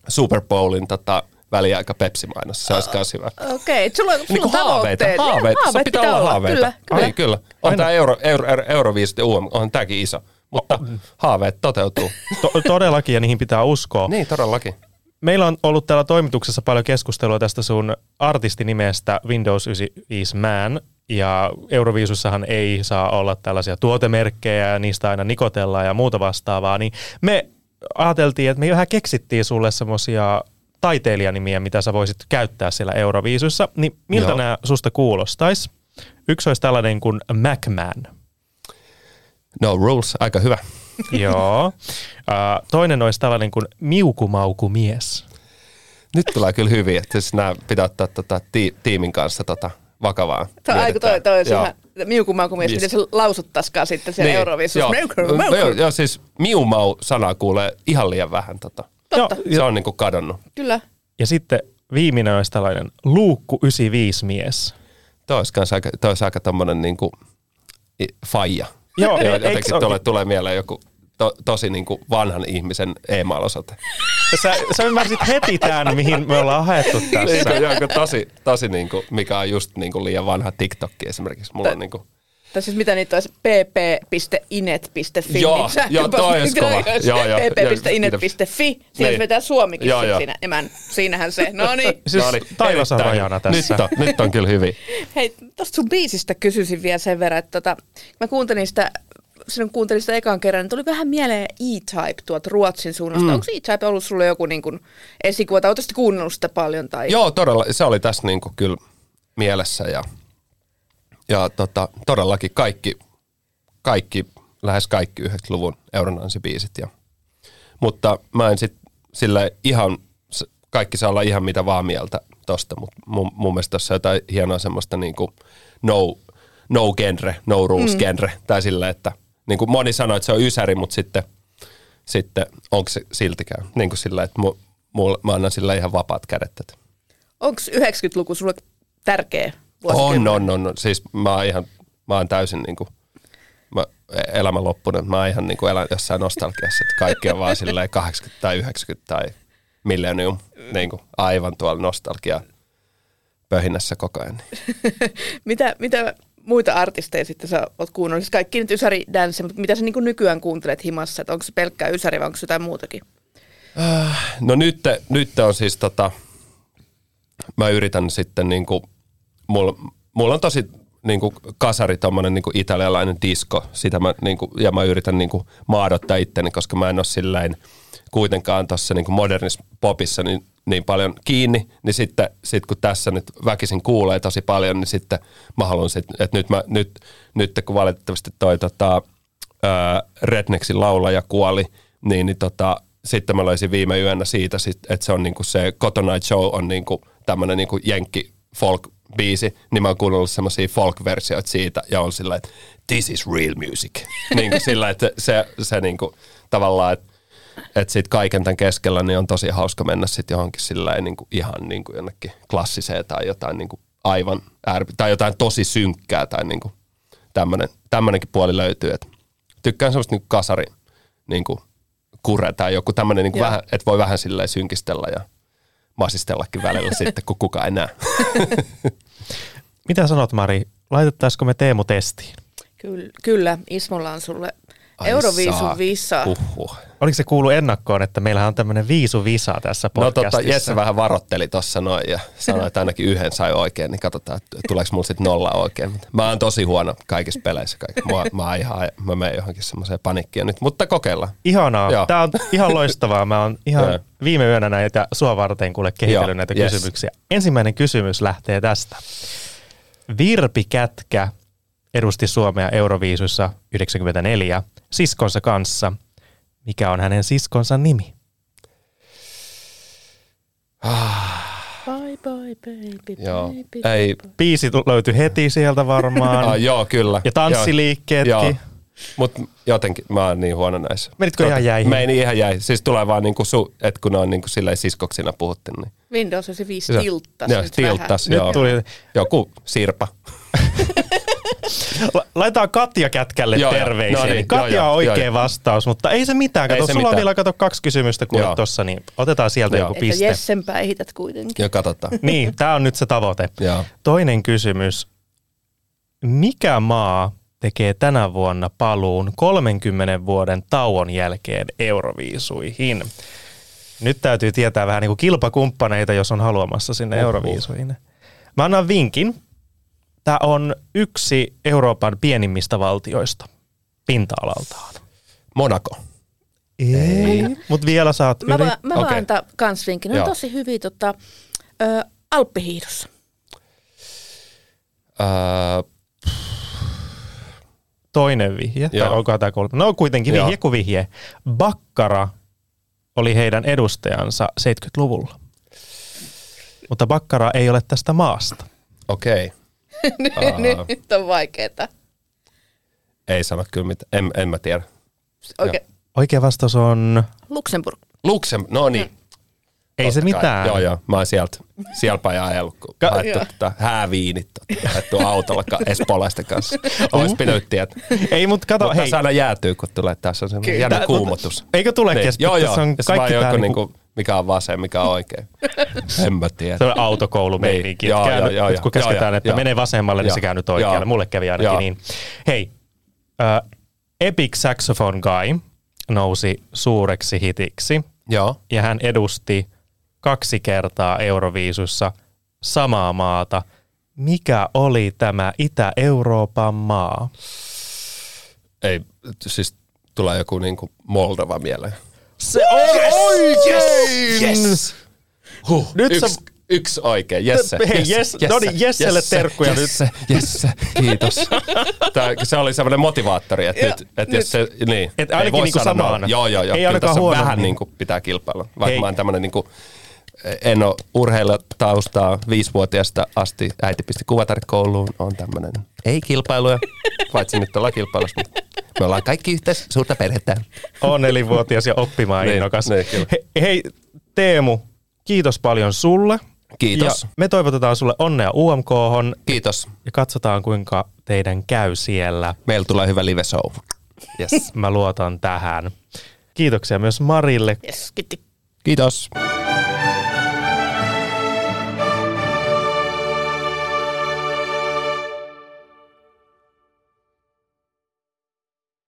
Super Bowlin tota, väliaika Pepsi-mainos. Se olisi myös hyvä. Okei, okay, sulla, sulla Niin kuin on haaveita. tavoitteet. Haaveita. Se pitää olla haaveita. Kyllä, kyllä. Niin, kyllä. On tämä Euro, Euro, Euro, Euroviisut ja UM, on tämäkin iso. Mutta haaveet toteutuu. To- todellakin, ja niihin pitää uskoa. niin, todellakin. Meillä on ollut täällä toimituksessa paljon keskustelua tästä sun artistinimestä Windows 95 Man, ja Euroviisussahan ei saa olla tällaisia tuotemerkkejä, ja niistä aina nikotellaan ja muuta vastaavaa, niin me ajateltiin, että me vähän keksittiin sulle semmoisia taiteilijanimiä, mitä sä voisit käyttää siellä Euroviisussa, niin miltä Joo. nämä susta kuulostais? Yksi olisi tällainen kuin MacMan. No rules, aika hyvä. Joo. Uh, toinen olisi tällainen kuin miukumaukumies. Nyt tulee kyllä hyvin, että siis nämä pitää ottaa tota, ti- tiimin kanssa tota, vakavaa. Toi, aiku, toi, toi olisi Joo. ihan miukumaukumies, Yes. miten se lausuttaisikaan sitten siellä niin. Euroviisussa. Joo. Joo, joo, siis miumau sanaa kuulee ihan liian vähän. Tota. Totta. Se on niinku kadonnut. Kyllä. Ja sitten viimeinen olisi tällainen luukku 95 mies. Toi olisi, kans aika, toi olisi aika tommonen niinku i- faija. Joo, Joo, jotenkin ole? tulee, mieleen joku to, tosi niinku vanhan ihmisen e-mail-osoite. Sä, sä ymmärsit heti tämän, mihin me ollaan haettu tässä. Niin, joku tosi, tosi niinku, mikä on just niinku liian vanha TikTokki esimerkiksi. Mulla on niinku, Tai siis mitä niitä olisi? pp.inet.fi. Joo, niin joo, toi olisi *laughs* kova. Joo, joo. pp.inet.fi. Siinä Niin. vetää suomikin Joo, joo. siinä. Emän, siinähän se. No niin. *laughs* Siis no niin, taivas on rajana tässä. Nyt on, nyt on kyllä hyvin. *laughs* Hei, tuosta sun biisistä kysyisin vielä sen verran, että tota, mä kuuntelin sitä silloin kuuntelin sitä ekan kerran, niin tuli vähän mieleen E-Type tuolta Ruotsin suunnasta. Mm. Onko E-Type ollut sulle joku niin kuin esikuva, tai ootteko kuunnellut sitä paljon? Tai... Joo, todella. Se oli tässä niinku kyllä mielessä ja, ja tota, todellakin kaikki, kaikki, lähes kaikki 90-luvun Euronansi-biisit. Ja, mutta mä en sit sille ihan, kaikki saa olla ihan mitä vaan mieltä tosta, mutta mun, mun mielestä tässä on jotain hienoa semmoista niinku no, no genre, no rules mm. genre, tai sillä, että niin kuin moni sanoi, että se on ysäri, mutta sitten, sitten onko se siltikään, niin kuin sillä, että mu, mulla, mä annan sillä ihan vapaat kädet. Onko 90-luku sulle tärkeä On, on, on, on. Siis mä oon ihan, mä oon täysin niinku, mä, elämän loppunut, mä oon ihan niinku elän jossain nostalgiassa, että kaikki on vaan silleen 80 tai 90 tai millennium, niinku aivan tuolla nostalgia pöhinässä koko ajan. *laughs* Mitä, mitä muita artisteja sitten sä oot kuunnellut? Siis kaikki nyt Ysäri Dance, mutta mitä sä niin nykyään kuuntelet himassa? Että onko se pelkkää Ysäri vai onko se jotain muutakin? No nyt, nyt on siis tota, mä yritän sitten niinku, mulla, mulla on tosi niinku kasari tommonen niinku italialainen disco, sitä mä niinku, ja mä yritän niinku maadottaa itteni, koska mä en ole silleen kuitenkaan tuossa niinku modernissa popissa niin, niin paljon kiinni, niin sitten sit kun tässä nyt väkisin kuulee tosi paljon, niin sitten mä haluan sit, että nyt, mä, nyt, nyt kun valitettavasti toi tota, ää, Rednexin laulaja kuoli, niin, niin tota, sitten mä löysin viime yönä siitä, sit, että se on niinku se Cotton Show on niinku tämmönen niinku jenkki folk biisi, niin mä oon kuunnellut semmosia folk-versioita siitä ja on sillä, että this is real music. *laughs* niin kuin sillä, että se, se niinku, tavallaan, että että sit kaiken tämän keskellä niin on tosi hauska mennä sit johonkin sillä niin kuin ihan niin kuin jonnekin klassiseen tai jotain niin kuin aivan ääri, tai jotain tosi synkkää tai niin kuin tämmönen, tämmönenkin puoli löytyy. Et tykkään semmoista niin kuin kasari niin kuin kure tai joku tämmöinen, niin kuin vähän, että voi vähän silleen synkistellä ja masistellakin välillä *laughs* sitten, kun kukaan ei näe. *laughs* Mitä sanot Mari, laitettaisiko me Teemu testiin? Kyllä, kyllä Ismolla on sulle Ai Euroviisun saa. viisaa. Uhuh. Oliko se kuulu ennakkoon, että meillähän on tämmöinen viisu visa tässä No podcastissa? tota, Jesse vähän varotteli tuossa noin ja sanoi, että ainakin yhden sai oikein, niin katsotaan, että tuleeko mulla sitten nolla oikein. Mä oon tosi huono kaikissa peleissä. Kaikki. Mä, mä, oon ihan, mä menen johonkin semmoiseen panikkiin nyt, mutta kokeillaan. Ihanaa. Joo. Tämä on ihan loistavaa. Mä oon ihan Joo. viime yönä näitä sua varten kuule kehitellyt Joo, näitä yes. kysymyksiä. Ensimmäinen kysymys lähtee tästä. Virpi Kätkä edusti Suomea Euroviisussa 94 siskonsa kanssa. Mikä on hänen siskonsa nimi? Bye bye baby, Joo. baby. Ei, Biisi löytyi heti sieltä varmaan. ah, joo, kyllä. Ja tanssiliikkeetkin. Joo. Mutta jotenkin mä oon niin huono näissä. Menitkö ihan jäihin? Meni ihan jäi. Siis tulee vaan niinku su, että kun ne on niinku silleen siskoksina puhuttu, niin Windows 95 Se- tilttas. Joo, nyt tilttas, Nyt joo. tuli, Joku sirpa. *laughs* La- laitetaan Katja Kätkälle Joo, joo. terveisiä. No niin, Katja joo, on joo, oikea joo, joo. vastaus, mutta ei se mitään. Ei Kato, se sulla on mitään. vielä kato kaksi kysymystä Joo. tossa, niin otetaan sieltä Joo. joku Että piste. Jessen päihität kuitenkin. Ja katsotaan. *laughs* Niin, tämä on nyt se tavoite. Joo. Toinen kysymys. Mikä maa tekee tänä vuonna paluun 30 vuoden tauon jälkeen Euroviisuihin? Nyt täytyy tietää vähän niin kuin kilpakumppaneita, jos on haluamassa sinne Oho. Euroviisuihin. Mä annan vinkin. Tämä on yksi Euroopan pienimmistä valtioista pinta-alaltaan. Monaco. Ei, mutta vielä saat Mä, yli. va, mä Okei. vaan antaa kans vinkin. Ne on Joo. tosi hyviä tota, ö. Öö, toinen vihje, Joo. tai onkohan tämä kolme? No kuitenkin Joo. vihje kuin vihje. Bakkara oli Joo. vihje. Bakkara oli heidän edustajansa 70-luvulla. Mutta Bakkara ei ole tästä maasta. Okei. Nyt, nyt on vaikeeta. Ei sano kyllä mitään. En, en mä tiedä. Oikein. Oikea vastaus on, Luxemburg. Luxem, no niin. ei se kai. mitään. Joo, joo. Mä oon sieltä, siellä päin ajellut, kun Ka- haettu tota, hääviinit, tota, haettu autolla ka- espoolaisten kanssa. *laughs* Ois pitänyt tietää. Ei, mutta kato, Mutta hei. tässä aina jäätyy, kun tulee tässä on semmoinen jännä kuumotus. Eikö tulekin? Niin. että Joo, joo. on Ja se vaan kaikki tää joku, niinku, niinku, mikä on vasen, mikä on oikein. *laughs* en mä tiedä. se on autokoulumeininki. Niin. Niin. Joo, Käänny, joo, joo, nyt kun käsketään, joo, että joo. mene vasemmalle, niin se käännyt oikealle. Joo. Mulle kävi ainakin Joo. niin. Hei, äh, Epic Saxophone Guy nousi suureksi hitiksi Joo. ja hän edusti kaksi kertaa Euroviisussa samaa maata. Mikä oli tämä Itä-Euroopan maa? Ei, siis tulee joku niinku Moldova mieleen. Se on oikein! Yes! Huh, Nyt yksi, sä- yksi oikein, Jesse. Hei, Jesse, no niin, Jesselle terkkuja nyt. Jesse, Jesse, kiitos. *laughs* Tää, se oli semmoinen motivaattori, että nyt, että nyt. jos se, niin, Et ainakin voi niinku sanoa. Joo, joo, joo. Ei Kyllä ainakaan tässä huono, vähän niin. niin kuin pitää kilpailla. Vaikka Hei. mä oon tämmöinen niin kuin, en ole urheilutaustaa viisivuotiaasta asti. Äiti pisti kuvatarit kouluun. On tämmöinen, ei kilpailuja, paitsi nyt ollaan kilpailussa. mutta Me ollaan kaikki yhteis suurta perhettä. on nelivuotias ja oppimaan Niin, innokas. niin, kyllä. He, hei Teemu, kiitos paljon sulle. Kiitos. Ja me toivotetaan sulle onnea UMKhon Kiitos. ja katsotaan kuinka teidän käy siellä. Meillä tulee hyvä live show. Yes. Mä luotan tähän. Kiitoksia myös Marille. Yes, kiitti. Kiitos.